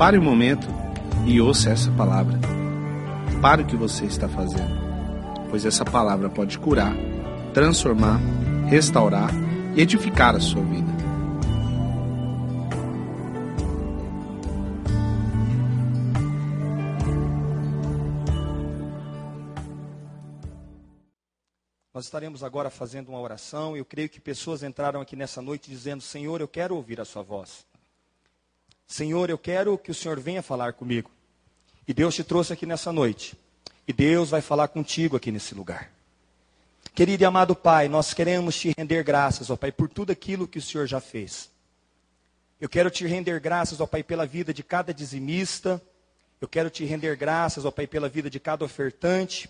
Pare um momento e ouça essa palavra. Pare o que você está fazendo, pois essa palavra pode curar, transformar, restaurar e edificar a sua vida. Nós estaremos agora fazendo uma oração. Eu creio que pessoas entraram aqui nessa noite dizendo: Senhor, eu quero ouvir a Sua voz. Senhor, eu quero que o Senhor venha falar comigo. E Deus te trouxe aqui nessa noite. E Deus vai falar contigo aqui nesse lugar. Querido e amado Pai, nós queremos te render graças, ó Pai, por tudo aquilo que o Senhor já fez. Eu quero te render graças, ó Pai, pela vida de cada dizimista. Eu quero te render graças, ó Pai, pela vida de cada ofertante.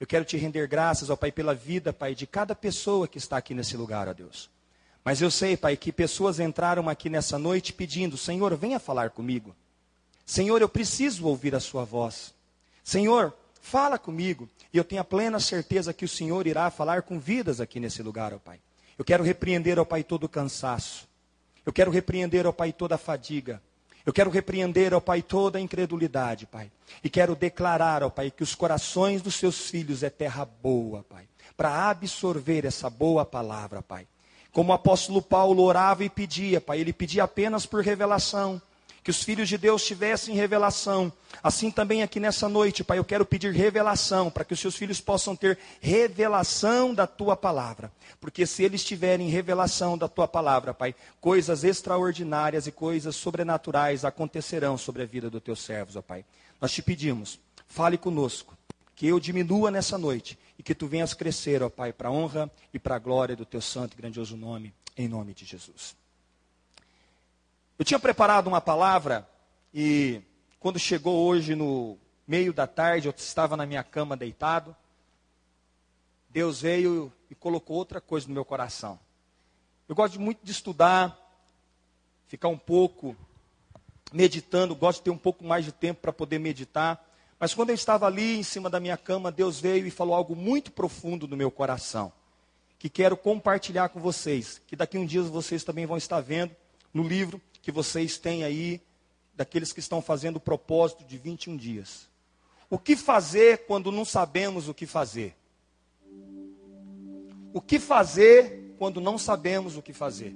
Eu quero te render graças, ó Pai, pela vida, Pai, de cada pessoa que está aqui nesse lugar, ó Deus. Mas eu sei, Pai, que pessoas entraram aqui nessa noite pedindo: Senhor, venha falar comigo. Senhor, eu preciso ouvir a Sua voz. Senhor, fala comigo. E eu tenho a plena certeza que o Senhor irá falar com vidas aqui nesse lugar, ó Pai. Eu quero repreender, ó Pai, todo o cansaço. Eu quero repreender, ó Pai, toda a fadiga. Eu quero repreender, ó Pai, toda a incredulidade, Pai. E quero declarar, ó Pai, que os corações dos seus filhos é terra boa, Pai. Para absorver essa boa palavra, Pai. Como o apóstolo Paulo orava e pedia, Pai, ele pedia apenas por revelação que os filhos de Deus tivessem revelação. Assim também aqui nessa noite, Pai, eu quero pedir revelação, para que os seus filhos possam ter revelação da tua palavra. Porque se eles tiverem revelação da tua palavra, Pai, coisas extraordinárias e coisas sobrenaturais acontecerão sobre a vida dos teus servos, ó Pai. Nós te pedimos, fale conosco, que eu diminua nessa noite e que tu venhas crescer, ó Pai, para a honra e para a glória do teu santo e grandioso nome, em nome de Jesus. Eu tinha preparado uma palavra e quando chegou hoje no meio da tarde, eu estava na minha cama deitado. Deus veio e colocou outra coisa no meu coração. Eu gosto muito de estudar, ficar um pouco meditando, gosto de ter um pouco mais de tempo para poder meditar. Mas quando eu estava ali em cima da minha cama, Deus veio e falou algo muito profundo no meu coração, que quero compartilhar com vocês, que daqui a um dia vocês também vão estar vendo no livro que vocês têm aí, daqueles que estão fazendo o propósito de 21 dias. O que fazer quando não sabemos o que fazer? O que fazer quando não sabemos o que fazer?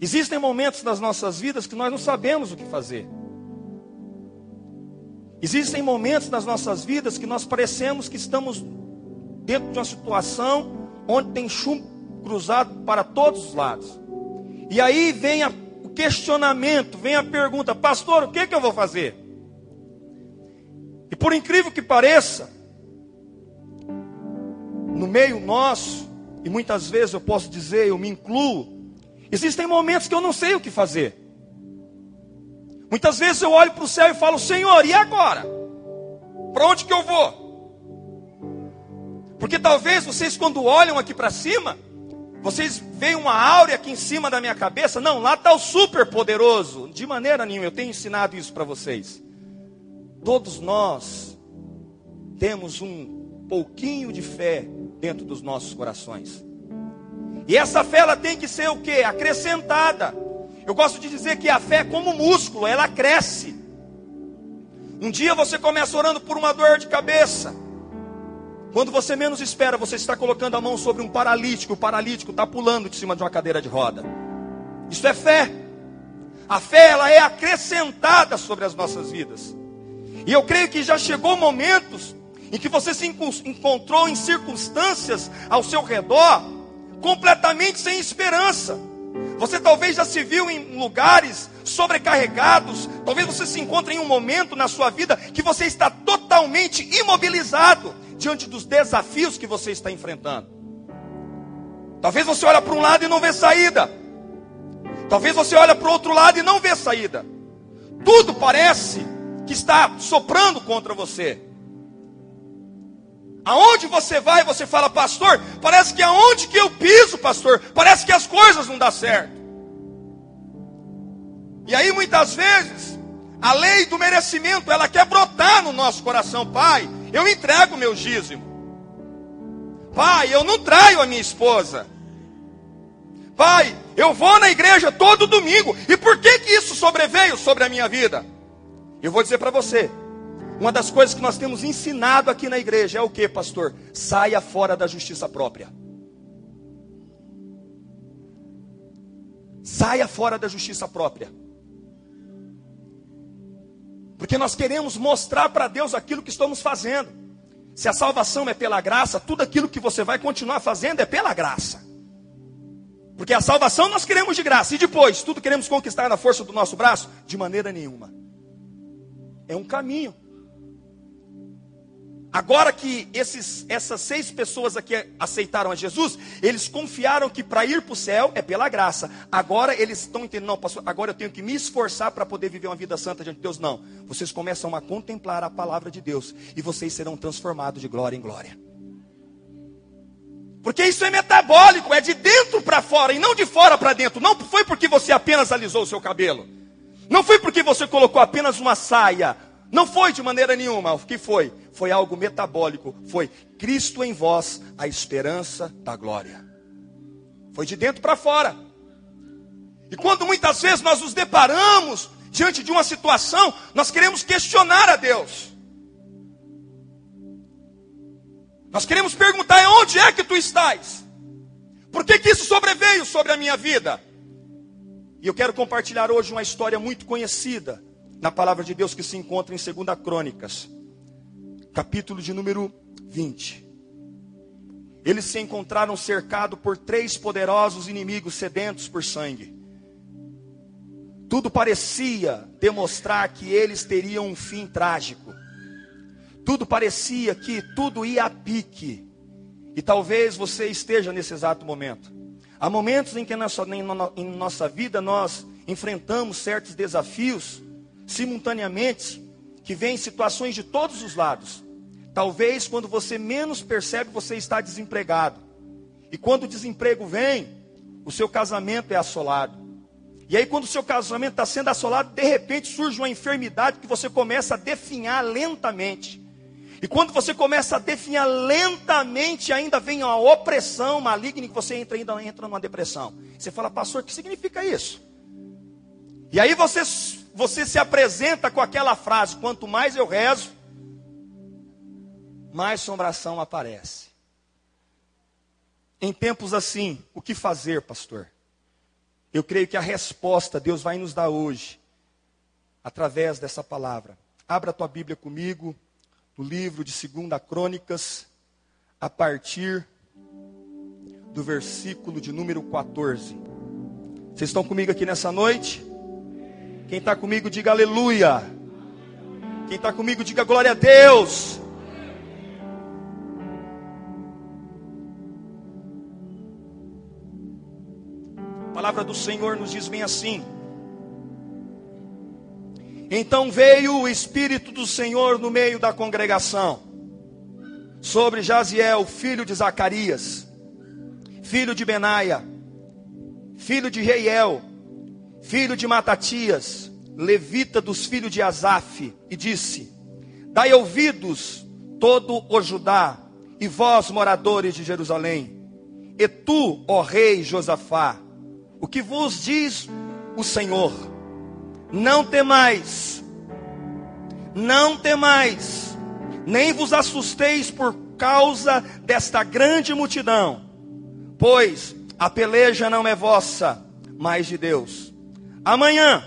Existem momentos nas nossas vidas que nós não sabemos o que fazer. Existem momentos nas nossas vidas que nós parecemos que estamos dentro de uma situação onde tem chumbo cruzado para todos os lados. E aí vem a questionamento, vem a pergunta: Pastor, o que, que eu vou fazer? E por incrível que pareça, no meio nosso, e muitas vezes eu posso dizer, eu me incluo, existem momentos que eu não sei o que fazer. Muitas vezes eu olho para o céu e falo: Senhor, e agora? Para onde que eu vou? Porque talvez vocês, quando olham aqui para cima, vocês veem uma áurea aqui em cima da minha cabeça? Não, lá está o super poderoso. De maneira nenhuma, eu tenho ensinado isso para vocês. Todos nós temos um pouquinho de fé dentro dos nossos corações. E essa fé ela tem que ser o que? Acrescentada. Eu gosto de dizer que a fé é como músculo, ela cresce. Um dia você começa orando por uma dor de cabeça. Quando você menos espera, você está colocando a mão sobre um paralítico, o paralítico está pulando de cima de uma cadeira de roda. Isso é fé. A fé ela é acrescentada sobre as nossas vidas. E eu creio que já chegou momentos em que você se encontrou em circunstâncias ao seu redor completamente sem esperança. Você talvez já se viu em lugares sobrecarregados, talvez você se encontre em um momento na sua vida que você está totalmente imobilizado diante dos desafios que você está enfrentando. Talvez você olhe para um lado e não vê saída. Talvez você olhe para o outro lado e não vê saída. Tudo parece que está soprando contra você. Aonde você vai, você fala, pastor, parece que aonde que eu piso, pastor, parece que as coisas não dão certo. E aí muitas vezes, a lei do merecimento, ela quer brotar no nosso coração, pai eu entrego meu dízimo. Pai, eu não traio a minha esposa. Pai, Eu vou na igreja todo domingo. E por que que isso sobreveio sobre a minha vida? Eu vou dizer para você. Uma das coisas que nós temos ensinado aqui na igreja é o que, pastor? Saia fora da justiça própria. Saia fora da justiça própria. Porque nós queremos mostrar para Deus aquilo que estamos fazendo. Se a salvação é pela graça, tudo aquilo que você vai continuar fazendo é pela graça. Porque a salvação nós queremos de graça. E depois, tudo queremos conquistar na força do nosso braço? De maneira nenhuma. É um caminho. Agora que esses, essas seis pessoas aqui aceitaram a Jesus, eles confiaram que para ir para o céu é pela graça. Agora eles estão entendendo, não, pastor, agora eu tenho que me esforçar para poder viver uma vida santa diante de Deus. Não. Vocês começam a contemplar a palavra de Deus e vocês serão transformados de glória em glória. Porque isso é metabólico, é de dentro para fora e não de fora para dentro. Não foi porque você apenas alisou o seu cabelo. Não foi porque você colocou apenas uma saia não foi de maneira nenhuma. O que foi? Foi algo metabólico. Foi Cristo em vós, a esperança da glória. Foi de dentro para fora. E quando muitas vezes nós nos deparamos diante de uma situação, nós queremos questionar a Deus. Nós queremos perguntar: onde é que tu estás? Por que, que isso sobreveio sobre a minha vida? E eu quero compartilhar hoje uma história muito conhecida na palavra de Deus que se encontra em 2 Crônicas, capítulo de número 20. Eles se encontraram cercados por três poderosos inimigos sedentos por sangue. Tudo parecia demonstrar que eles teriam um fim trágico. Tudo parecia que tudo ia a pique. E talvez você esteja nesse exato momento. Há momentos em que em nossa vida nós enfrentamos certos desafios simultaneamente, que vem situações de todos os lados. Talvez quando você menos percebe, você está desempregado. E quando o desemprego vem, o seu casamento é assolado. E aí, quando o seu casamento está sendo assolado, de repente surge uma enfermidade que você começa a definhar lentamente. E quando você começa a definhar lentamente, ainda vem uma opressão maligna que você entra, ainda entra numa depressão. Você fala, pastor, o que significa isso? E aí você você se apresenta com aquela frase: quanto mais eu rezo, mais sombração aparece. Em tempos assim, o que fazer, pastor? Eu creio que a resposta Deus vai nos dar hoje, através dessa palavra. Abra a tua Bíblia comigo, no livro de 2 Crônicas, a partir do versículo de número 14. Vocês estão comigo aqui nessa noite? Quem está comigo, diga aleluia. Quem está comigo, diga glória a Deus. A palavra do Senhor nos diz bem assim. Então veio o Espírito do Senhor no meio da congregação, sobre Jaziel, filho de Zacarias, filho de Benaia, filho de Reiel, filho de Matatias, levita dos filhos de Asaf, e disse: Dai ouvidos, todo o Judá, e vós, moradores de Jerusalém, e tu, ó rei Josafá, o que vos diz o Senhor? Não temais, não temais, nem vos assusteis por causa desta grande multidão, pois a peleja não é vossa, mas de Deus. Amanhã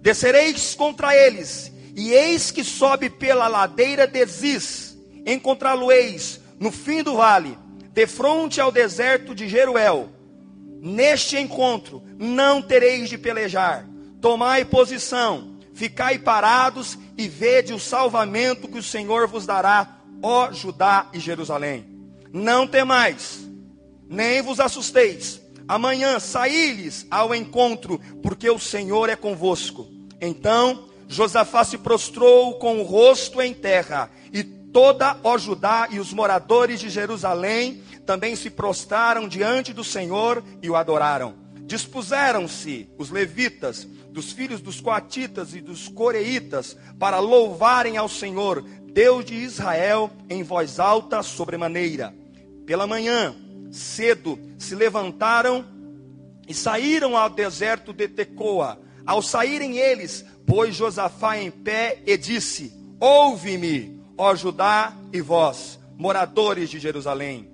descereis contra eles, e eis que sobe pela ladeira de Ziz, encontrá-lo-eis no fim do vale, de fronte ao deserto de Jeruel. Neste encontro não tereis de pelejar, tomai posição, ficai parados e vede o salvamento que o Senhor vos dará, ó Judá e Jerusalém. Não temais, nem vos assusteis, Amanhã saí-lhes ao encontro, porque o Senhor é convosco. Então Josafá se prostrou com o rosto em terra, e toda ó Judá e os moradores de Jerusalém também se prostraram diante do Senhor e o adoraram. Dispuseram-se os levitas, dos filhos dos coatitas e dos coreitas, para louvarem ao Senhor, Deus de Israel, em voz alta sobremaneira. Pela manhã, cedo se levantaram e saíram ao deserto de Tecoa. Ao saírem eles, pôs Josafá em pé e disse: Ouve-me, ó Judá e vós, moradores de Jerusalém.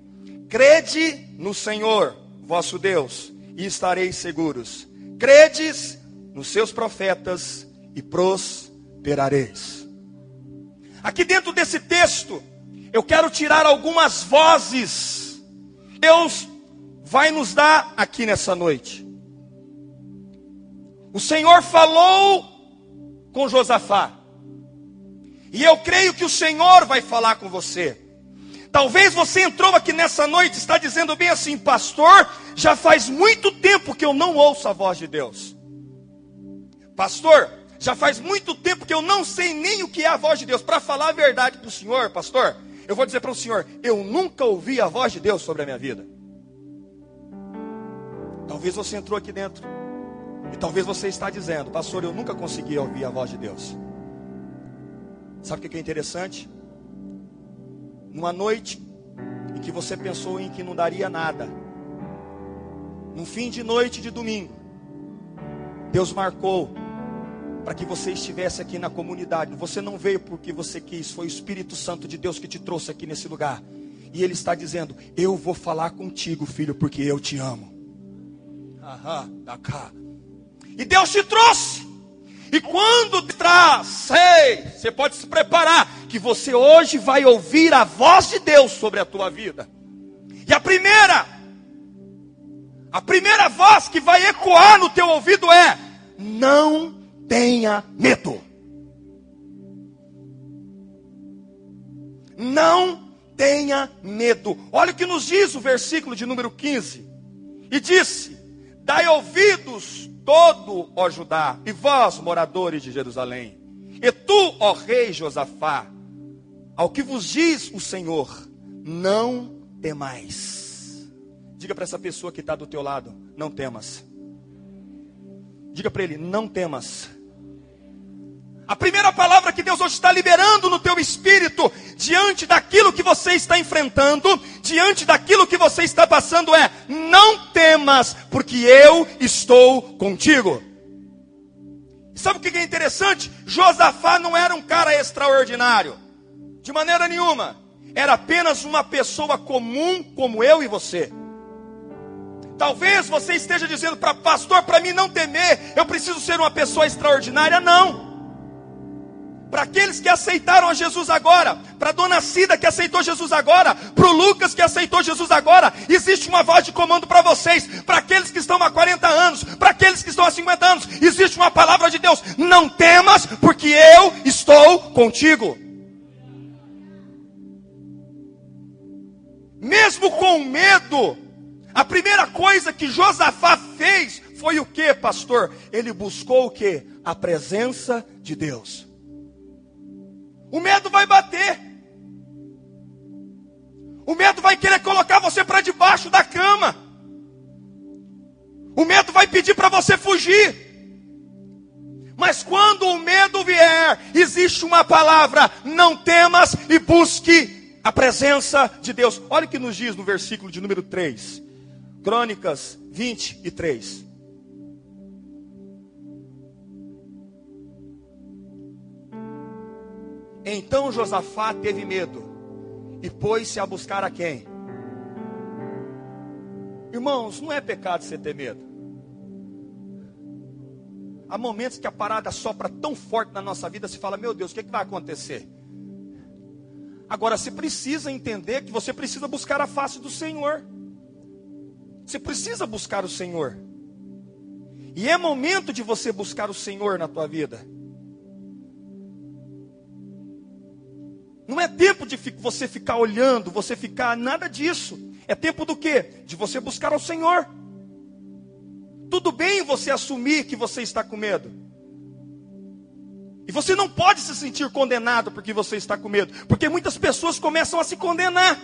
Crede no Senhor, vosso Deus, e estareis seguros. Credes nos seus profetas e prosperareis. Aqui dentro desse texto, eu quero tirar algumas vozes. Deus vai nos dar aqui nessa noite. O Senhor falou com Josafá. E eu creio que o Senhor vai falar com você. Talvez você entrou aqui nessa noite está dizendo bem assim, pastor, já faz muito tempo que eu não ouço a voz de Deus. Pastor, já faz muito tempo que eu não sei nem o que é a voz de Deus. Para falar a verdade para o senhor, pastor, eu vou dizer para o senhor: eu nunca ouvi a voz de Deus sobre a minha vida. Talvez você entrou aqui dentro e talvez você está dizendo, pastor, eu nunca consegui ouvir a voz de Deus. Sabe o que é interessante? Numa noite em que você pensou em que não daria nada, num fim de noite de domingo, Deus marcou para que você estivesse aqui na comunidade. Você não veio porque você quis, foi o Espírito Santo de Deus que te trouxe aqui nesse lugar. E Ele está dizendo: Eu vou falar contigo, filho, porque eu te amo. Aham, cá. E Deus te trouxe. E quando traz, sei, você pode se preparar, que você hoje vai ouvir a voz de Deus sobre a tua vida. E a primeira, a primeira voz que vai ecoar no teu ouvido é: Não tenha medo. Não tenha medo. Olha o que nos diz o versículo de número 15. E disse: Dai ouvidos todo, ó Judá, e vós, moradores de Jerusalém, e tu, ó rei Josafá, ao que vos diz o Senhor, não temais. Diga para essa pessoa que está do teu lado: não temas. Diga para ele: não temas. A primeira palavra que Deus hoje está liberando no teu espírito, diante daquilo que você está enfrentando, diante daquilo que você está passando, é: não temas, porque eu estou contigo. Sabe o que é interessante? Josafá não era um cara extraordinário, de maneira nenhuma, era apenas uma pessoa comum como eu e você. Talvez você esteja dizendo para pastor, para mim não temer, eu preciso ser uma pessoa extraordinária. Não para aqueles que aceitaram a Jesus agora, para dona Cida que aceitou Jesus agora, para o Lucas que aceitou Jesus agora, existe uma voz de comando para vocês, para aqueles que estão há 40 anos, para aqueles que estão há 50 anos, existe uma palavra de Deus: não temas, porque eu estou contigo. Mesmo com medo, a primeira coisa que Josafá fez foi o que, pastor? Ele buscou o que? A presença de Deus. O medo vai bater. O medo vai querer colocar você para debaixo da cama. O medo vai pedir para você fugir. Mas quando o medo vier, existe uma palavra: não temas e busque a presença de Deus. Olha o que nos diz no versículo de número 3, Crônicas 23. Então Josafá teve medo e pôs-se a buscar a quem? Irmãos, não é pecado você ter medo. Há momentos que a parada sopra tão forte na nossa vida, se fala, meu Deus, o que, é que vai acontecer? Agora, você precisa entender que você precisa buscar a face do Senhor. Você precisa buscar o Senhor. E é momento de você buscar o Senhor na tua vida. Não é tempo de você ficar olhando, você ficar nada disso. É tempo do quê? De você buscar ao Senhor. Tudo bem você assumir que você está com medo. E você não pode se sentir condenado porque você está com medo, porque muitas pessoas começam a se condenar.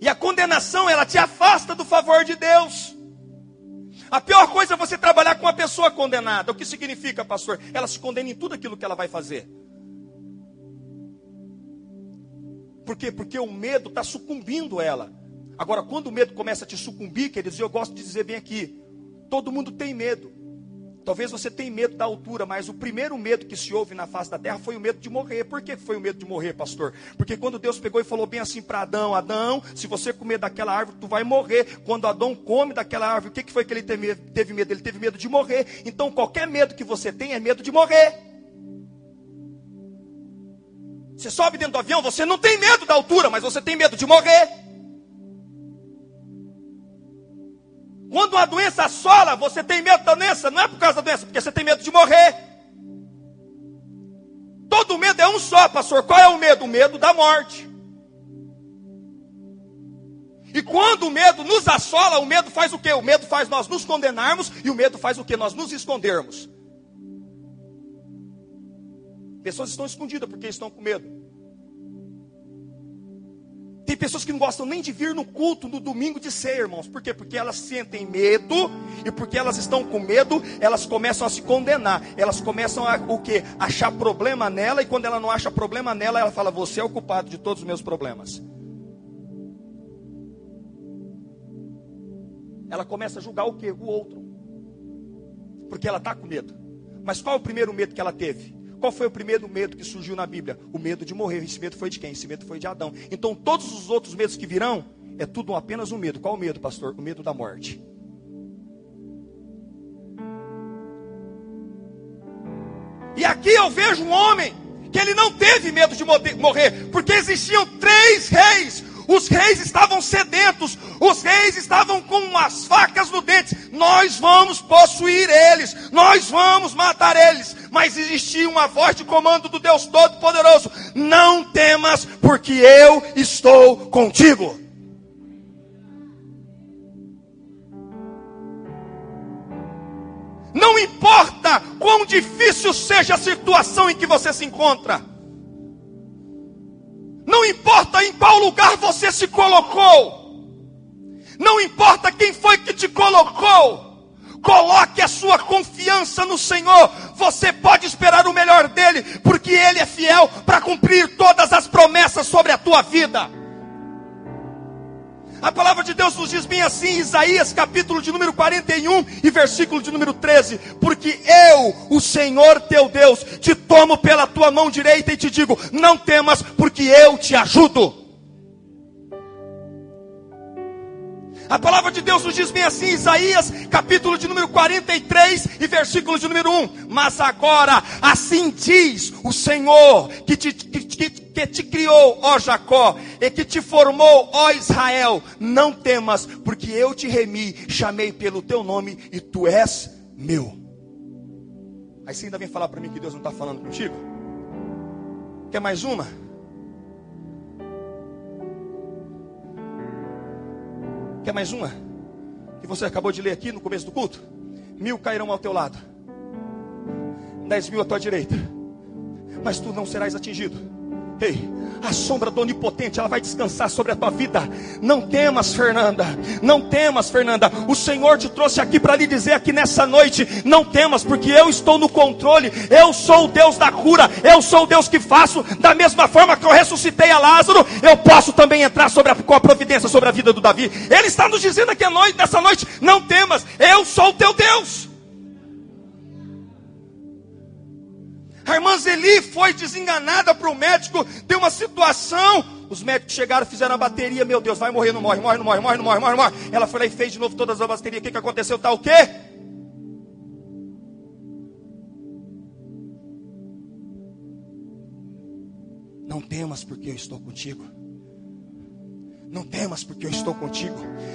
E a condenação, ela te afasta do favor de Deus. A pior coisa é você trabalhar com uma pessoa condenada. O que significa, pastor? Ela se condena em tudo aquilo que ela vai fazer. Por quê? Porque o medo está sucumbindo ela. Agora, quando o medo começa a te sucumbir, queridos, eu gosto de dizer bem aqui: todo mundo tem medo. Talvez você tenha medo da altura, mas o primeiro medo que se houve na face da terra foi o medo de morrer. Por que foi o medo de morrer, pastor? Porque quando Deus pegou e falou bem assim para Adão: Adão, se você comer daquela árvore, tu vai morrer. Quando Adão come daquela árvore, o que, que foi que ele teve medo? Ele teve medo de morrer. Então, qualquer medo que você tem é medo de morrer. Você sobe dentro do avião, você não tem medo da altura, mas você tem medo de morrer. Quando uma doença assola, você tem medo da doença, não é por causa da doença, porque você tem medo de morrer. Todo medo é um só, pastor. Qual é o medo? O medo da morte. E quando o medo nos assola, o medo faz o quê? O medo faz nós nos condenarmos e o medo faz o quê? Nós nos escondermos. Pessoas estão escondidas porque estão com medo. Pessoas que não gostam nem de vir no culto no domingo de ser, irmãos. Por quê? Porque elas sentem medo e porque elas estão com medo, elas começam a se condenar. Elas começam a o quê? Achar problema nela e quando ela não acha problema nela, ela fala: "Você é o culpado de todos os meus problemas". Ela começa a julgar o quê? O outro. Porque ela está com medo. Mas qual é o primeiro medo que ela teve? Qual foi o primeiro medo que surgiu na Bíblia? O medo de morrer. Esse medo foi de quem? Esse medo foi de Adão. Então todos os outros medos que virão é tudo apenas um medo. Qual o medo, pastor? O medo da morte. E aqui eu vejo um homem que ele não teve medo de morrer, porque existiam três reis os reis estavam sedentos, os reis estavam com as facas no dente. Nós vamos possuir eles, nós vamos matar eles. Mas existia uma voz de comando do Deus Todo-Poderoso: Não temas, porque eu estou contigo. Não importa quão difícil seja a situação em que você se encontra. Não importa em qual lugar você se colocou. Não importa quem foi que te colocou. Coloque a sua confiança no Senhor. Você pode esperar o melhor dele, porque ele é fiel para cumprir todas as promessas sobre a tua vida. A palavra de Deus nos diz bem assim, Isaías capítulo de número 41 e versículo de número 13: Porque eu, o Senhor teu Deus, te tomo pela tua mão direita e te digo: Não temas, porque eu te ajudo. A palavra de Deus nos diz bem assim, Isaías, capítulo de número 43 e versículo de número 1. Mas agora, assim diz o Senhor, que te, que, que, que te criou, ó Jacó, e que te formou, ó Israel, não temas, porque eu te remi, chamei pelo teu nome e tu és meu. Aí você ainda vem falar para mim que Deus não está falando contigo? Quer mais uma? Quer mais uma? Que você acabou de ler aqui no começo do culto? Mil cairão ao teu lado, dez mil à tua direita, mas tu não serás atingido Ei, a sombra do onipotente, ela vai descansar sobre a tua vida. Não temas, Fernanda. Não temas, Fernanda. O Senhor te trouxe aqui para lhe dizer aqui nessa noite: não temas, porque eu estou no controle. Eu sou o Deus da cura. Eu sou o Deus que faço. Da mesma forma que eu ressuscitei a Lázaro, eu posso também entrar sobre a, com a providência sobre a vida do Davi. Ele está nos dizendo aqui noite, nessa noite: não temas, eu sou o teu Deus. A irmã Zeli foi desenganada para o médico, deu uma situação. Os médicos chegaram, fizeram a bateria. Meu Deus, vai morrer, não morre, morre, não morre, morre, não morre, morre, morre. Ela foi lá e fez de novo todas as baterias. O que, que aconteceu? Tá o quê? Não temas, porque eu estou contigo. Não temas, porque eu estou contigo.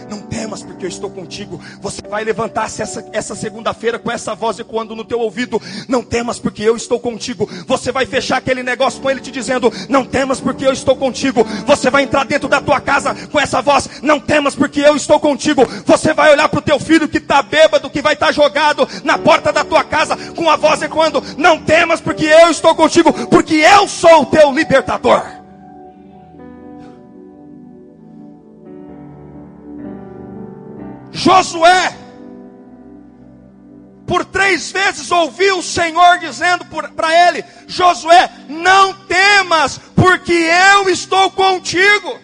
Não temas, porque eu estou contigo. Você vai levantar-se essa, essa segunda-feira com essa voz ecoando no teu ouvido. Não temas, porque eu estou contigo. Você vai fechar aquele negócio com ele te dizendo: Não temas, porque eu estou contigo. Você vai entrar dentro da tua casa com essa voz: Não temas, porque eu estou contigo. Você vai olhar para o teu filho que está bêbado, que vai estar tá jogado na porta da tua casa com a voz ecoando: Não temas, porque eu estou contigo, porque eu sou o teu libertador. Josué, por três vezes ouviu o Senhor dizendo para ele: Josué, não temas, porque eu estou contigo.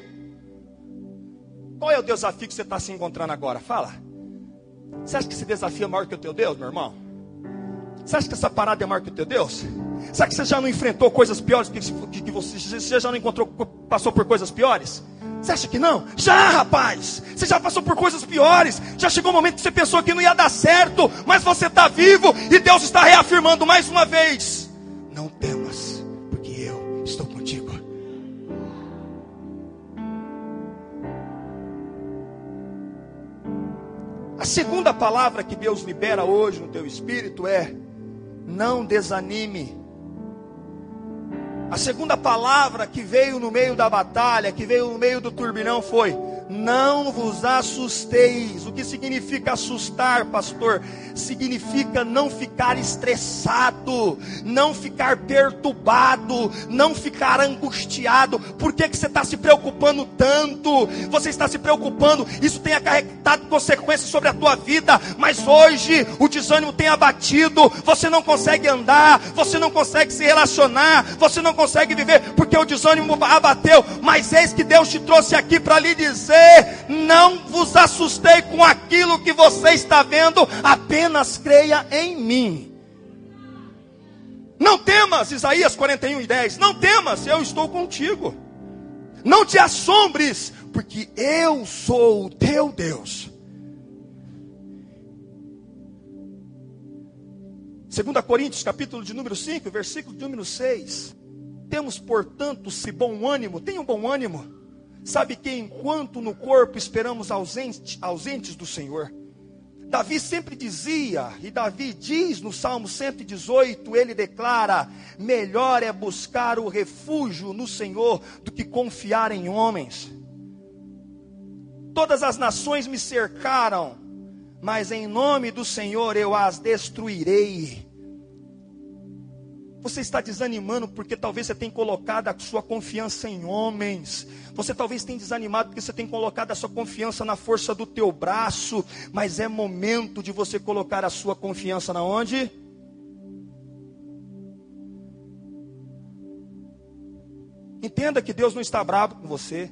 Qual é o desafio que você está se encontrando agora? Fala. Você acha que esse desafio é maior que o teu Deus, meu irmão? Você acha que essa parada é maior que o teu Deus? Será que você já não enfrentou coisas piores que, que, que você, você já não encontrou, passou por coisas piores? Você acha que não? Já, rapaz! Você já passou por coisas piores. Já chegou o um momento que você pensou que não ia dar certo, mas você está vivo e Deus está reafirmando mais uma vez: Não temas, porque eu estou contigo. A segunda palavra que Deus libera hoje no teu espírito é: Não desanime. A segunda palavra que veio no meio da batalha, que veio no meio do turbilhão foi: não vos assusteis. O que significa assustar, pastor? Significa não ficar estressado, não ficar perturbado, não ficar angustiado. Por que, que você está se preocupando tanto? Você está se preocupando, isso tem acarretado consequências sobre a tua vida, mas hoje o desânimo tem abatido, você não consegue andar, você não consegue se relacionar, você não consegue viver, porque o desânimo abateu. Mas eis que Deus te trouxe aqui para lhe dizer não vos assustei com aquilo que você está vendo, apenas creia em mim. Não temas, Isaías 41 e 10. Não temas, eu estou contigo. Não te assombres, porque eu sou o teu Deus. 2 Coríntios, capítulo de número 5, versículo de número 6. Temos, portanto, se bom ânimo, tenham bom ânimo Sabe que enquanto no corpo esperamos ausente, ausentes do Senhor, Davi sempre dizia, e Davi diz no Salmo 118, ele declara: melhor é buscar o refúgio no Senhor do que confiar em homens. Todas as nações me cercaram, mas em nome do Senhor eu as destruirei. Você está desanimando porque talvez você tenha colocado a sua confiança em homens. Você talvez tenha desanimado porque você tem colocado a sua confiança na força do teu braço, mas é momento de você colocar a sua confiança na onde? Entenda que Deus não está bravo com você.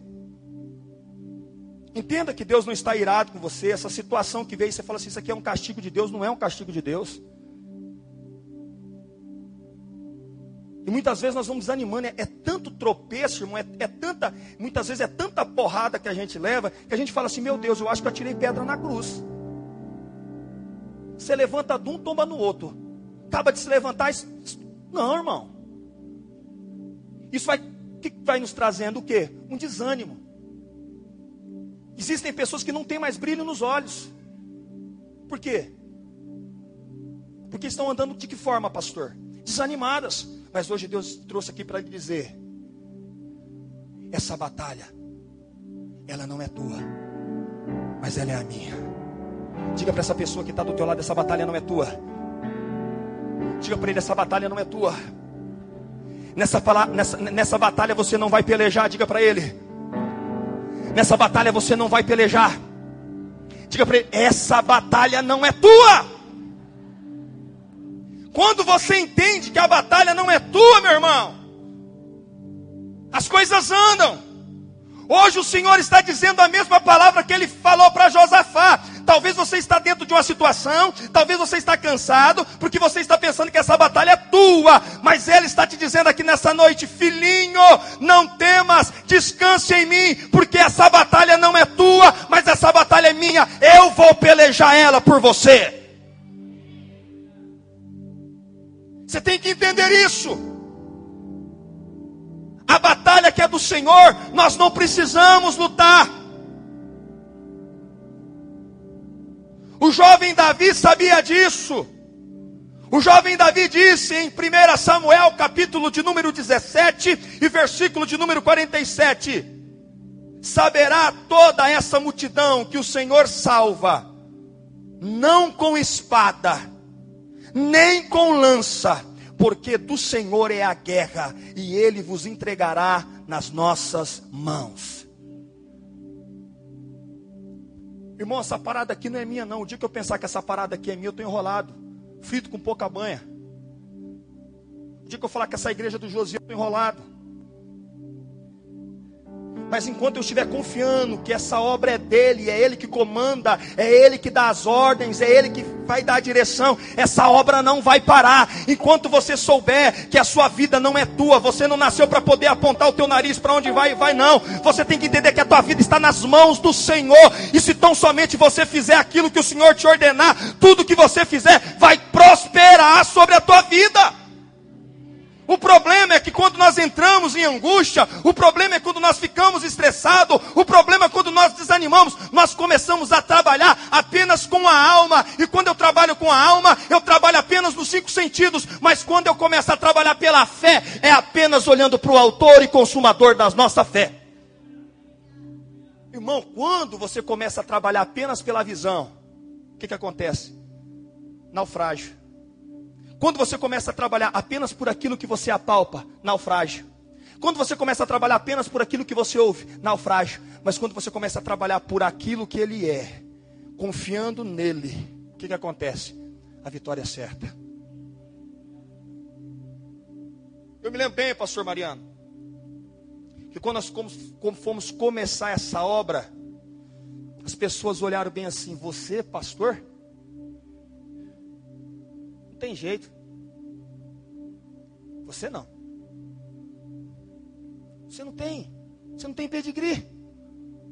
Entenda que Deus não está irado com você. Essa situação que veio, você fala assim: Isso aqui é um castigo de Deus. Não é um castigo de Deus. E muitas vezes nós vamos desanimando, é, é tanto tropeço, irmão, é, é, tanta, muitas vezes é tanta porrada que a gente leva, que a gente fala assim, meu Deus, eu acho que eu tirei pedra na cruz. Você levanta de um, tomba no outro. Acaba de se levantar, não, irmão. Isso vai, que vai nos trazendo o quê? Um desânimo. Existem pessoas que não têm mais brilho nos olhos. Por quê? Porque estão andando de que forma, pastor? Desanimadas. Mas hoje Deus trouxe aqui para lhe dizer: essa batalha, ela não é tua, mas ela é a minha. Diga para essa pessoa que está do teu lado: essa batalha não é tua. Diga para ele: essa batalha não é tua. Nessa, nessa, nessa batalha você não vai pelejar. Diga para ele: nessa batalha você não vai pelejar. Diga para ele: essa batalha não é tua. Quando você entende que a batalha não é tua, meu irmão, as coisas andam. Hoje o Senhor está dizendo a mesma palavra que ele falou para Josafá. Talvez você está dentro de uma situação, talvez você está cansado, porque você está pensando que essa batalha é tua, mas ele está te dizendo aqui nessa noite, filhinho, não temas, descanse em mim, porque essa batalha não é tua, mas essa batalha é minha. Eu vou pelejar ela por você. Você tem que entender isso. A batalha que é do Senhor, nós não precisamos lutar. O jovem Davi sabia disso. O jovem Davi disse em 1 Samuel, capítulo de número 17 e versículo de número 47: Saberá toda essa multidão que o Senhor salva, não com espada, nem com lança, porque do Senhor é a guerra, e ele vos entregará nas nossas mãos. Irmão, essa parada aqui não é minha, não. O dia que eu pensar que essa parada aqui é minha, eu estou enrolado, frito com pouca banha. O dia que eu falar que essa igreja do Josias, eu estou enrolado. Mas enquanto eu estiver confiando que essa obra é dele, é ele que comanda, é ele que dá as ordens, é ele que vai dar a direção, essa obra não vai parar. Enquanto você souber que a sua vida não é tua, você não nasceu para poder apontar o teu nariz para onde vai e vai não. Você tem que entender que a tua vida está nas mãos do Senhor. E se tão somente você fizer aquilo que o Senhor te ordenar, tudo que você fizer vai prosperar sobre a tua vida. O problema é que quando nós entramos em angústia, o problema é quando nós ficamos estressados, o problema é quando nós desanimamos, nós começamos a trabalhar apenas com a alma. E quando eu trabalho com a alma, eu trabalho apenas nos cinco sentidos. Mas quando eu começo a trabalhar pela fé, é apenas olhando para o autor e consumador da nossa fé. Irmão, quando você começa a trabalhar apenas pela visão, o que, que acontece? Naufrágio. Quando você começa a trabalhar apenas por aquilo que você apalpa, naufrágio. Quando você começa a trabalhar apenas por aquilo que você ouve, naufrágio. Mas quando você começa a trabalhar por aquilo que Ele é, confiando nele, o que, que acontece? A vitória é certa. Eu me lembro bem, pastor Mariano, que quando nós fomos começar essa obra, as pessoas olharam bem assim: Você, pastor? Tem jeito. Você não. Você não tem. Você não tem pedigree.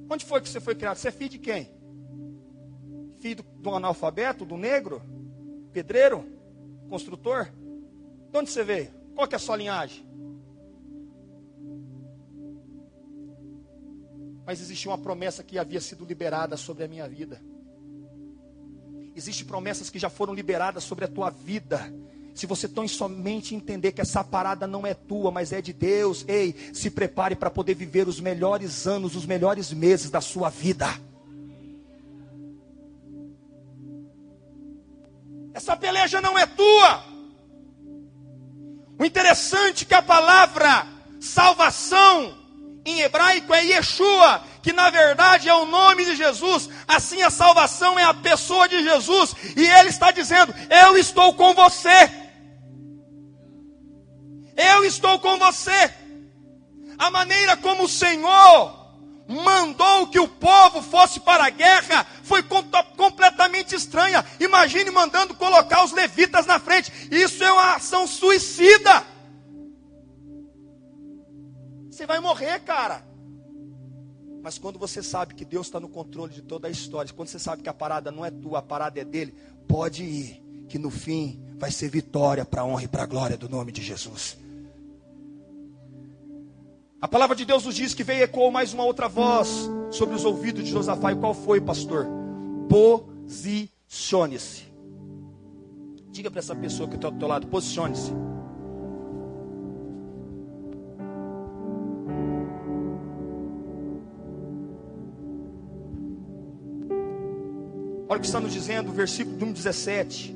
Onde foi que você foi criado? Você é filho de quem? Filho do analfabeto, do negro? Pedreiro? Construtor? De onde você veio? Qual que é a sua linhagem? Mas existia uma promessa que havia sido liberada sobre a minha vida. Existem promessas que já foram liberadas sobre a tua vida. Se você tão somente entender que essa parada não é tua, mas é de Deus, ei, se prepare para poder viver os melhores anos, os melhores meses da sua vida. Essa peleja não é tua. O interessante é que a palavra salvação em hebraico é Yeshua, que na verdade é o nome de Jesus. Assim a salvação é a pessoa de Jesus. E ele está dizendo: Eu estou com você. Eu estou com você. A maneira como o Senhor mandou que o povo fosse para a guerra foi completamente estranha. Imagine mandando colocar os levitas na frente. Isso é uma ação suicida. Você vai morrer, cara. Mas quando você sabe que Deus está no controle de toda a história, quando você sabe que a parada não é tua, a parada é dele, pode ir, que no fim vai ser vitória para a honra e para a glória do nome de Jesus. A palavra de Deus nos diz que veio ecoou mais uma outra voz sobre os ouvidos de Josafá. E qual foi, pastor? Posicione-se. Diga para essa pessoa que está do teu lado: posicione-se. Olha o que está nos dizendo, versículo número 17.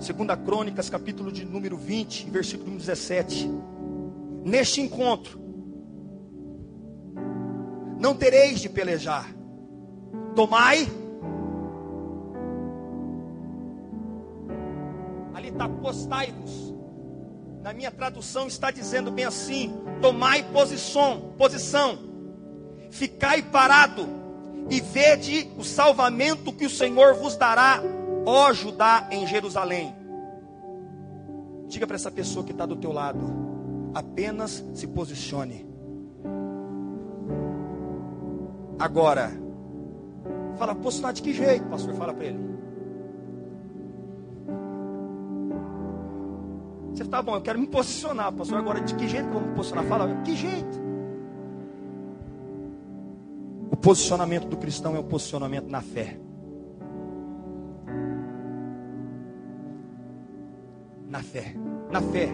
Segunda Crônicas, capítulo de número 20, versículo número 17. Neste encontro, não tereis de pelejar. Tomai. Ali está postai-vos. Na minha tradução está dizendo bem assim: tomai posição, posição Ficai parado e vede o salvamento que o Senhor vos dará, ó Judá, em Jerusalém. Diga para essa pessoa que está do teu lado, apenas se posicione. Agora, fala, posicionar de que jeito, pastor? Fala para ele. Você está bom, eu quero me posicionar, pastor. Agora, de que jeito que eu vou me posicionar? Fala, que jeito? Posicionamento do cristão é um posicionamento na fé. Na fé. Na fé.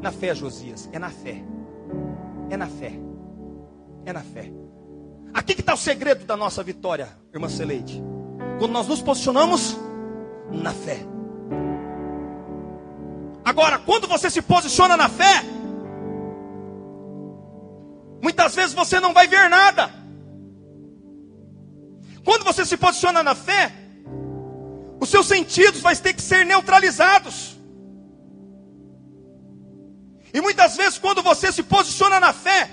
Na fé, Josias. É na fé. É na fé. É na fé. Aqui que está o segredo da nossa vitória, irmã Celeide. Quando nós nos posicionamos na fé. Agora, quando você se posiciona na fé, muitas vezes você não vai ver nada. Quando você se posiciona na fé, os seus sentidos vão ter que ser neutralizados. E muitas vezes, quando você se posiciona na fé,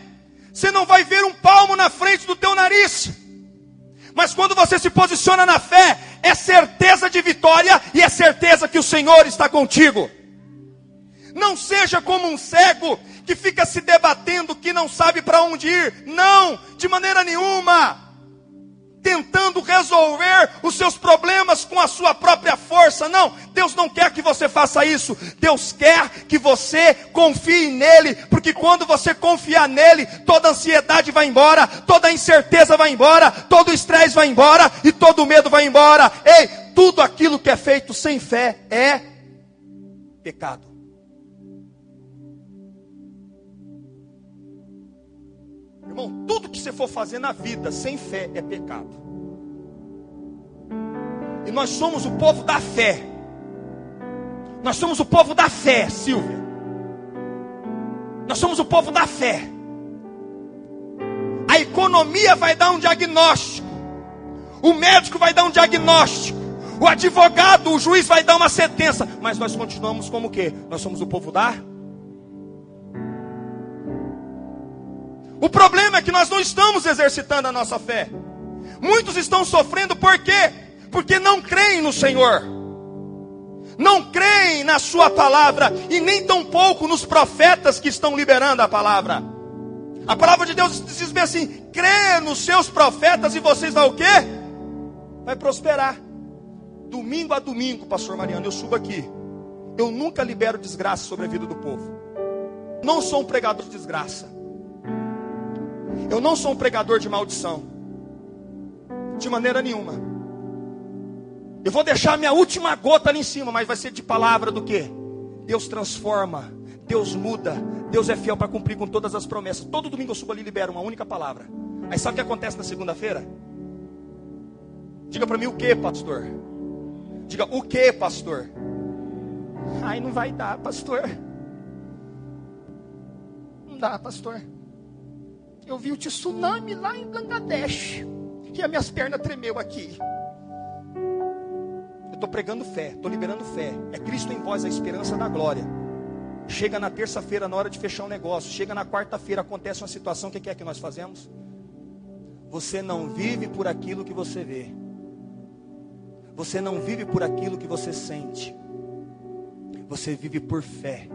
você não vai ver um palmo na frente do teu nariz. Mas quando você se posiciona na fé, é certeza de vitória e é certeza que o Senhor está contigo. Não seja como um cego que fica se debatendo, que não sabe para onde ir. Não, de maneira nenhuma tentando resolver os seus problemas com a sua própria força. Não, Deus não quer que você faça isso. Deus quer que você confie nele, porque quando você confiar nele, toda ansiedade vai embora, toda incerteza vai embora, todo estresse vai embora e todo medo vai embora. Ei, tudo aquilo que é feito sem fé é pecado. Irmão, tudo que você for fazer na vida sem fé é pecado. E nós somos o povo da fé. Nós somos o povo da fé, Silvia. Nós somos o povo da fé. A economia vai dar um diagnóstico. O médico vai dar um diagnóstico. O advogado, o juiz vai dar uma sentença. Mas nós continuamos como o quê? Nós somos o povo da O problema é que nós não estamos exercitando a nossa fé. Muitos estão sofrendo por quê? Porque não creem no Senhor. Não creem na sua palavra e nem tão pouco nos profetas que estão liberando a palavra. A palavra de Deus diz bem assim: crê nos seus profetas e vocês vão o quê? Vai prosperar. Domingo a domingo, pastor Mariano, eu subo aqui. Eu nunca libero desgraça sobre a vida do povo. Não sou um pregador de desgraça. Eu não sou um pregador de maldição. De maneira nenhuma. Eu vou deixar minha última gota ali em cima, mas vai ser de palavra do que? Deus transforma, Deus muda, Deus é fiel para cumprir com todas as promessas. Todo domingo eu subo ali e libero uma única palavra. Aí sabe o que acontece na segunda-feira? Diga para mim o que, pastor? Diga o que, pastor? Ai, não vai dar, pastor. Não dá, pastor eu vi o tsunami lá em Bangladesh. E as minhas pernas tremeu aqui. Eu estou pregando fé, estou liberando fé. É Cristo em vós a esperança da glória. Chega na terça-feira, na hora de fechar um negócio. Chega na quarta-feira, acontece uma situação. O que é que nós fazemos? Você não vive por aquilo que você vê. Você não vive por aquilo que você sente. Você vive por fé.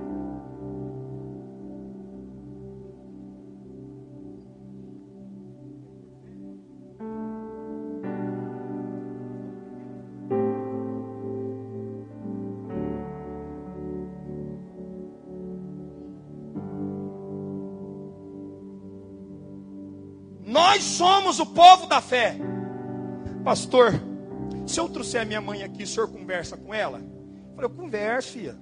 Somos o povo da fé. Pastor, se eu trouxer a minha mãe aqui, o senhor conversa com ela? Eu falei, eu converso, filha.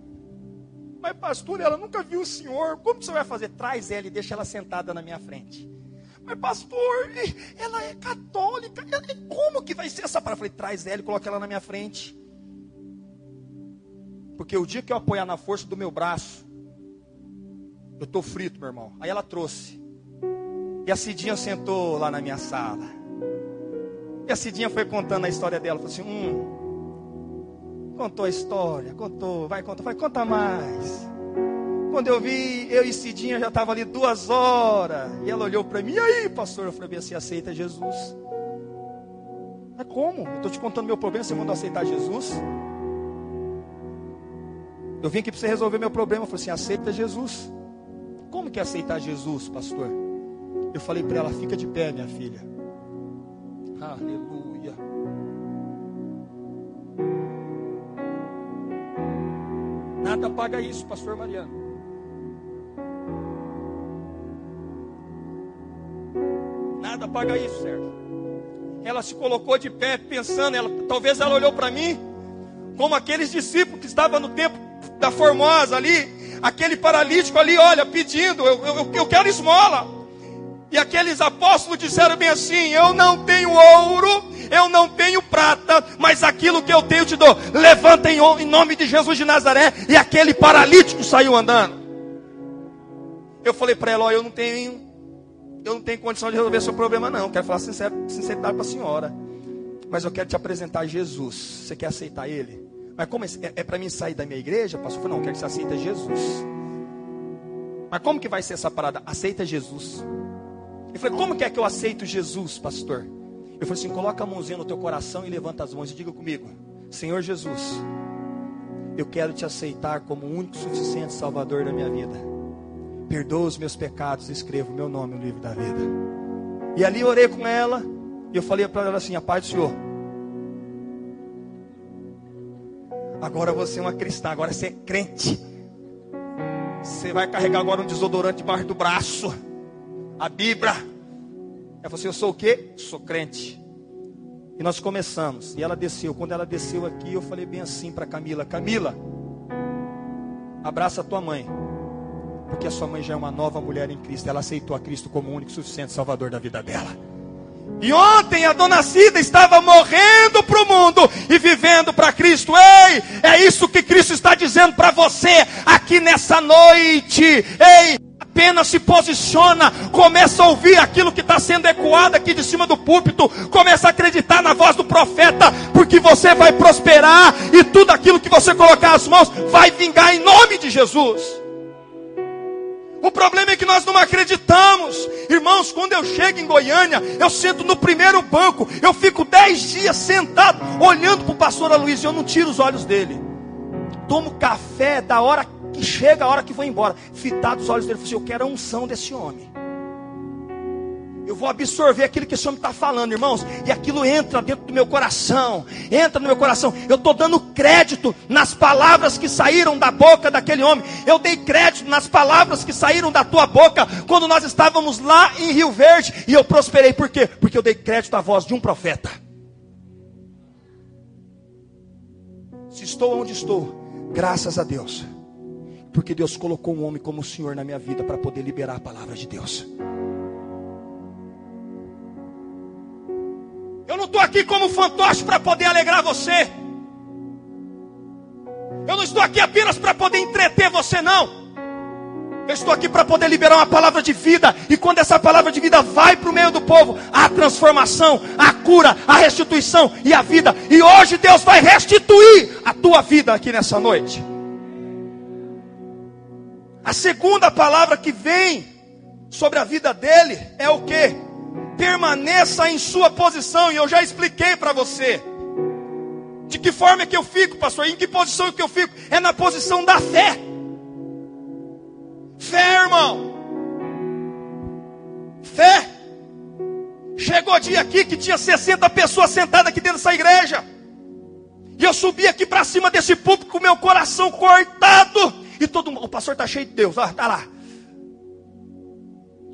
Mas, pastor, ela nunca viu o senhor. Como você vai fazer? Traz ela e deixa ela sentada na minha frente. Mas, pastor, ela é católica. Como que vai ser essa palavra? Eu falei, traz ela e coloca ela na minha frente. Porque o dia que eu apoiar na força do meu braço, eu estou frito, meu irmão. Aí ela trouxe. E a Cidinha sentou lá na minha sala. E a Cidinha foi contando a história dela. Falou assim: hum, contou a história, contou, vai contar, vai contar mais. Quando eu vi, eu e Cidinha já estava ali duas horas. E ela olhou para mim: e aí, pastor? Eu falei: você aceita Jesus? Mas como? Eu estou te contando meu problema, você mandou aceitar Jesus? Eu vim aqui para você resolver meu problema. Eu falei assim: aceita Jesus. Como que é aceitar Jesus, pastor? Eu falei para ela: fica de pé, minha filha. Aleluia. Nada paga isso, pastor Mariano. Nada paga isso, certo? Ela se colocou de pé pensando, ela, talvez ela olhou para mim como aqueles discípulos que estavam no tempo da Formosa ali, aquele paralítico ali, olha, pedindo, eu, eu, eu quero esmola. E aqueles apóstolos disseram bem assim: Eu não tenho ouro, eu não tenho prata, mas aquilo que eu tenho te dou. Levanta em, em nome de Jesus de Nazaré. E aquele paralítico saiu andando. Eu falei para ela: ó, Eu não tenho, eu não tenho condição de resolver seu problema, não. Quero falar sincero, sinceridade para a senhora. Mas eu quero te apresentar Jesus. Você quer aceitar Ele? Mas como é, é para mim sair da minha igreja, pastor? Falei, não, eu quero que você aceite Jesus. Mas como que vai ser essa parada? Aceita Jesus. Eu falei, como que é que eu aceito Jesus, pastor? Eu falei assim: coloca a mãozinha no teu coração e levanta as mãos e diga comigo: Senhor Jesus, eu quero te aceitar como o único suficiente Salvador da minha vida. Perdoa os meus pecados e escreva o meu nome no livro da vida. E ali orei com ela e eu falei para ela assim: a paz do Senhor. Agora você é uma cristã, agora você é crente. Você vai carregar agora um desodorante debaixo do braço. A Bíblia. Ela falou assim: Eu sou o quê? Sou crente. E nós começamos. E ela desceu. Quando ela desceu aqui, eu falei bem assim para Camila: Camila, abraça a tua mãe. Porque a sua mãe já é uma nova mulher em Cristo. Ela aceitou a Cristo como o único e suficiente Salvador da vida dela. E ontem a dona Cida estava morrendo para o mundo e vivendo para Cristo. Ei, é isso que Cristo está dizendo para você aqui nessa noite. Ei, apenas se posiciona, começa a ouvir aquilo que está sendo ecoado aqui de cima do púlpito, começa a acreditar na voz do profeta, porque você vai prosperar e tudo aquilo que você colocar as mãos vai vingar em nome de Jesus. O problema é que nós não acreditamos. Irmãos, quando eu chego em Goiânia, eu sento no primeiro banco, eu fico dez dias sentado, olhando para o pastor Aloysio, eu não tiro os olhos dele. Tomo café da hora que chega a hora que vou embora. Fitado os olhos dele, eu assim, eu quero a unção desse homem. Eu vou absorver aquilo que esse homem está falando, irmãos, e aquilo entra dentro do meu coração, entra no meu coração. Eu estou dando crédito nas palavras que saíram da boca daquele homem. Eu dei crédito nas palavras que saíram da tua boca quando nós estávamos lá em Rio Verde e eu prosperei. Por quê? Porque eu dei crédito à voz de um profeta. Se estou onde estou, graças a Deus, porque Deus colocou um homem como o Senhor na minha vida para poder liberar a palavra de Deus. Eu não estou aqui como fantoche para poder alegrar você. Eu não estou aqui apenas para poder entreter você, não. Eu estou aqui para poder liberar uma palavra de vida. E quando essa palavra de vida vai para o meio do povo, há transformação, a cura, a restituição e a vida. E hoje Deus vai restituir a tua vida aqui nessa noite. A segunda palavra que vem sobre a vida dele é o que? permaneça em sua posição, e eu já expliquei para você. De que forma é que eu fico, pastor? Em que posição é que eu fico? É na posição da fé. Fé, irmão. Fé. Chegou dia aqui que tinha 60 pessoas sentadas aqui dentro dessa igreja. E eu subi aqui para cima desse público com meu coração cortado. E todo o pastor está cheio de Deus, ó, tá lá.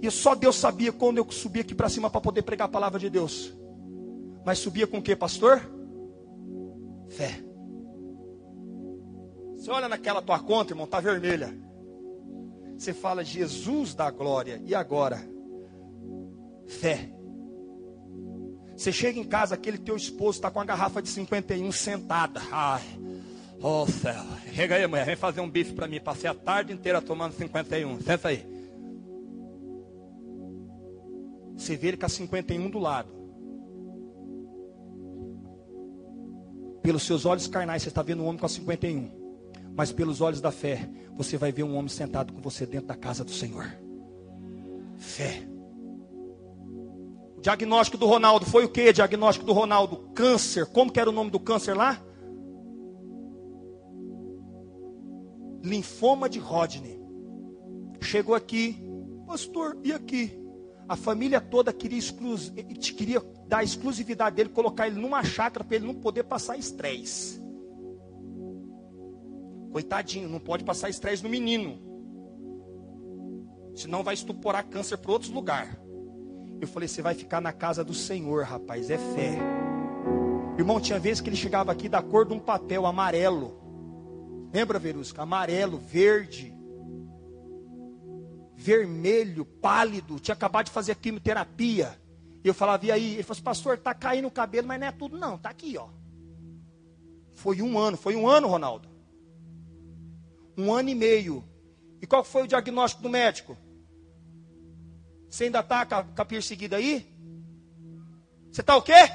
E só Deus sabia quando eu subia aqui para cima para poder pregar a palavra de Deus. Mas subia com o que, pastor? Fé. Você olha naquela tua conta, irmão, tá vermelha. Você fala Jesus da glória. E agora? Fé. Você chega em casa, aquele teu esposo está com a garrafa de 51 sentada. Ai, oh céu. Chega aí, mulher, vem fazer um bife para mim. Passei a tarde inteira tomando 51. Senta aí. Você vê ele com a 51 do lado. Pelos seus olhos carnais, você está vendo um homem com a 51. Mas pelos olhos da fé, você vai ver um homem sentado com você dentro da casa do Senhor. Fé. O diagnóstico do Ronaldo foi o que? Diagnóstico do Ronaldo? Câncer. Como que era o nome do câncer lá? Linfoma de Rodney. Chegou aqui, pastor, e aqui? A família toda queria, exclus... queria dar exclusividade dele, colocar ele numa chácara para ele não poder passar estresse. Coitadinho, não pode passar estresse no menino. Senão vai estuporar câncer para outros lugares. Eu falei, você vai ficar na casa do Senhor, rapaz, é fé. Irmão, tinha vezes que ele chegava aqui da cor de um papel amarelo. Lembra, Verusca? Amarelo, verde vermelho, pálido, tinha acabado de fazer quimioterapia. E eu falava, e aí? Ele falou assim, pastor, está caindo o cabelo, mas não é tudo não, está aqui, ó. Foi um ano, foi um ano, Ronaldo. Um ano e meio. E qual foi o diagnóstico do médico? Você ainda está com, a perseguida aí? Você está o quê?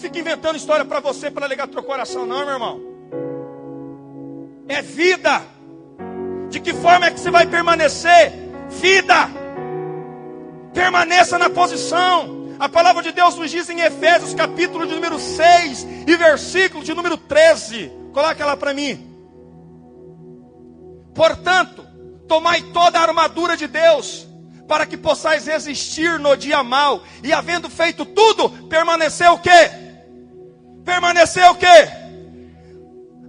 Fico inventando história para você para ligar teu coração, não, meu irmão. É vida. De que forma é que você vai permanecer? Vida. Permaneça na posição. A palavra de Deus nos diz em Efésios, capítulo de número 6 e versículo de número 13. Coloca ela para mim. Portanto, tomai toda a armadura de Deus, para que possais resistir no dia mal, e havendo feito tudo, permanecer o quê? Permanecer o quê?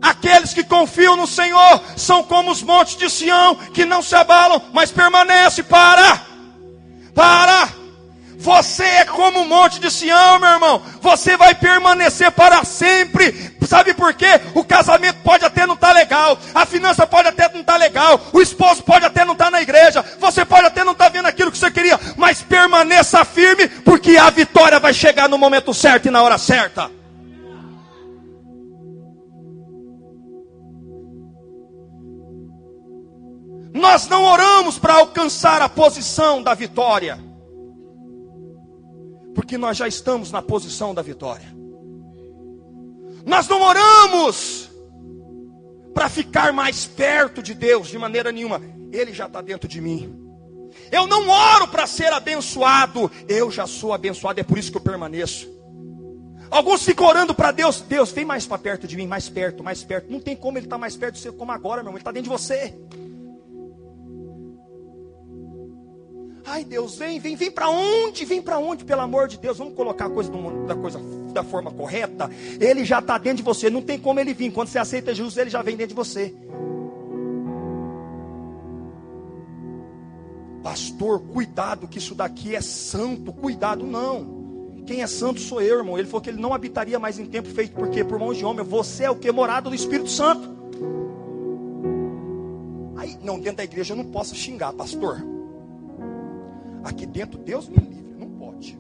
Aqueles que confiam no Senhor são como os montes de Sião, que não se abalam, mas permanece para. Para você é como um monte de Sião, meu irmão. Você vai permanecer para sempre. Sabe por quê? O casamento pode até não estar tá legal, a finança pode até não estar tá legal, o esposo pode até não estar tá na igreja, você pode até não estar vendo aquilo que você queria, mas permaneça firme, porque a vitória vai chegar no momento certo e na hora certa. Nós não oramos para alcançar a posição da vitória porque nós já estamos na posição da vitória. Nós não oramos para ficar mais perto de Deus de maneira nenhuma, Ele já está dentro de mim. Eu não oro para ser abençoado, eu já sou abençoado, é por isso que eu permaneço. Alguns ficam orando para Deus, Deus, vem mais para perto de mim, mais perto, mais perto. Não tem como Ele estar tá mais perto de você como agora, meu irmão, Ele está dentro de você. Ai Deus, vem, vem, vem para onde? Vem para onde, pelo amor de Deus? Vamos colocar a coisa da coisa da forma correta. Ele já está dentro de você, não tem como ele vir. Quando você aceita Jesus, ele já vem dentro de você. Pastor, cuidado que isso daqui é santo. Cuidado, não. Quem é santo sou eu, irmão. Ele falou que ele não habitaria mais em tempo feito porque por mãos de homem. Você é o que morado do Espírito Santo. Aí, não, dentro da igreja eu não posso xingar, pastor. Aqui dentro, Deus me livre, não pode.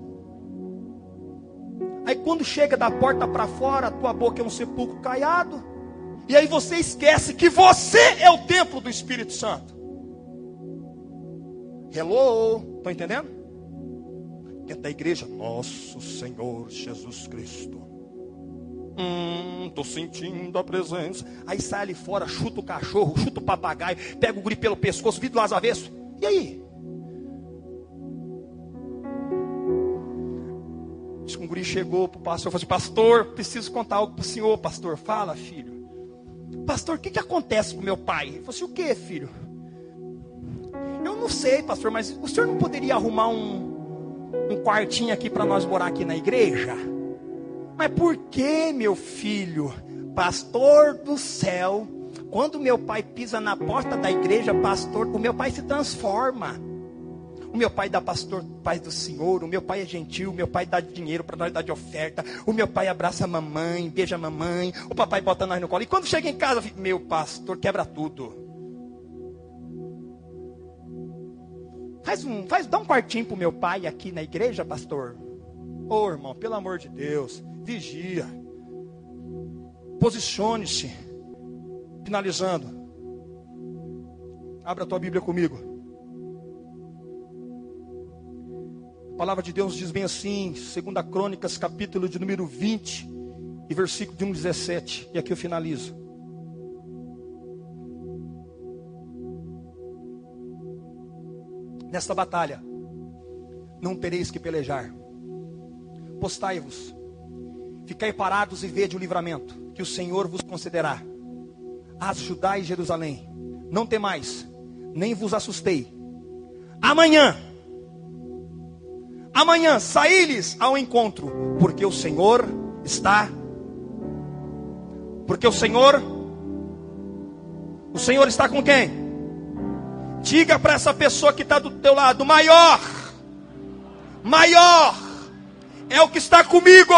Aí quando chega da porta para fora, a tua boca é um sepulcro caiado. E aí você esquece que você é o templo do Espírito Santo. Hello, estão entendendo? Dentro da igreja, nosso Senhor Jesus Cristo. Hum, tô sentindo a presença. Aí sai ali fora, chuta o cachorro, chuta o papagaio, pega o guri pelo pescoço, vira do avesso. E aí? Diz que um guri chegou para o pastor e falou assim: Pastor, preciso contar algo para o senhor, pastor. Fala, filho. Pastor, o que, que acontece com meu pai? Ele falou assim: O que, filho? Eu não sei, pastor, mas o senhor não poderia arrumar um, um quartinho aqui para nós morar aqui na igreja? Mas por que, meu filho? Pastor do céu, quando meu pai pisa na porta da igreja, pastor, o meu pai se transforma. O meu pai dá pastor, pai do Senhor. O meu pai é gentil. O meu pai dá dinheiro para nós dar de oferta. O meu pai abraça a mamãe, beija a mamãe. O papai bota nós no colo. E quando chega em casa, meu pastor quebra tudo. Faz um, faz, dá um quartinho pro meu pai aqui na igreja, pastor. Ô oh, irmão, pelo amor de Deus, vigia. Posicione-se. Finalizando. Abra a tua Bíblia comigo. Palavra de Deus diz bem assim, 2 Crônicas, capítulo de número 20, e versículo de 1, 17. E aqui eu finalizo. Nesta batalha, não tereis que pelejar. Postai-vos, ficai parados e vede o livramento que o Senhor vos concederá. As Judá e Jerusalém, não temais, nem vos assustei. Amanhã amanhã saí-lhes ao encontro, porque o Senhor está. Porque o Senhor, o Senhor está com quem? Diga para essa pessoa que está do teu lado: maior, maior é o que está comigo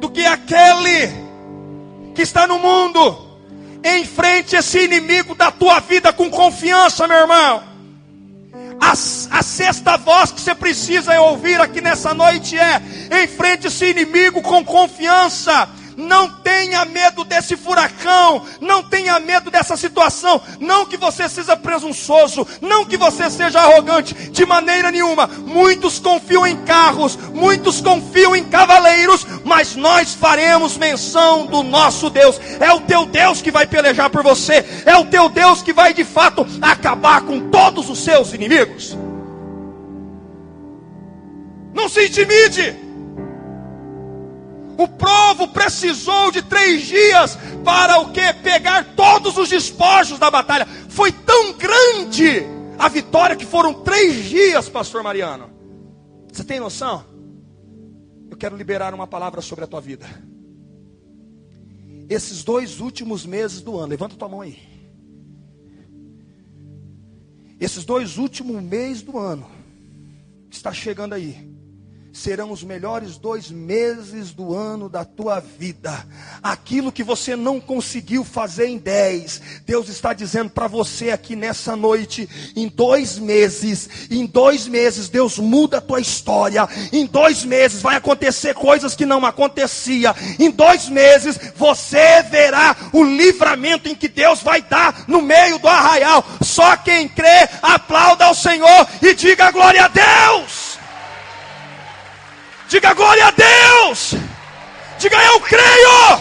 do que aquele que está no mundo. Enfrente esse inimigo da tua vida com confiança, meu irmão. A, a sexta voz que você precisa ouvir aqui nessa noite é: enfrente esse inimigo com confiança. Não tenha medo desse furacão, não tenha medo dessa situação. Não que você seja presunçoso, não que você seja arrogante, de maneira nenhuma. Muitos confiam em carros, muitos confiam em cavaleiros, mas nós faremos menção do nosso Deus. É o teu Deus que vai pelejar por você, é o teu Deus que vai de fato acabar com todos os seus inimigos. Não se intimide. O povo precisou de três dias para o que? Pegar todos os despojos da batalha. Foi tão grande a vitória que foram três dias, pastor Mariano. Você tem noção? Eu quero liberar uma palavra sobre a tua vida. Esses dois últimos meses do ano, levanta tua mão aí. Esses dois últimos meses do ano, está chegando aí serão os melhores dois meses do ano da tua vida. Aquilo que você não conseguiu fazer em dez, Deus está dizendo para você aqui nessa noite: em dois meses, em dois meses, Deus muda a tua história. Em dois meses vai acontecer coisas que não acontecia. Em dois meses você verá o livramento em que Deus vai dar no meio do arraial. Só quem crê, aplauda ao Senhor e diga glória a Deus. Diga glória a Deus. Diga eu creio.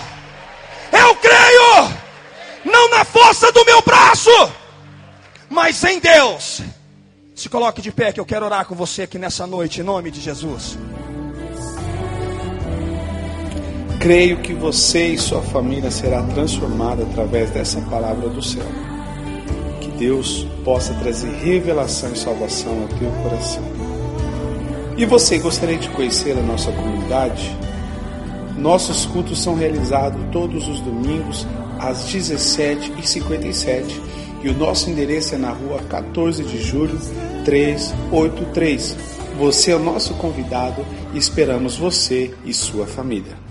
Eu creio. Não na força do meu braço, mas em Deus. Se coloque de pé que eu quero orar com você aqui nessa noite, em nome de Jesus. Creio que você e sua família será transformada através dessa palavra do céu. Que Deus possa trazer revelação e salvação ao teu coração. E você gostaria de conhecer a nossa comunidade? Nossos cultos são realizados todos os domingos às 17h57 e o nosso endereço é na rua 14 de julho 383. Você é o nosso convidado e esperamos você e sua família.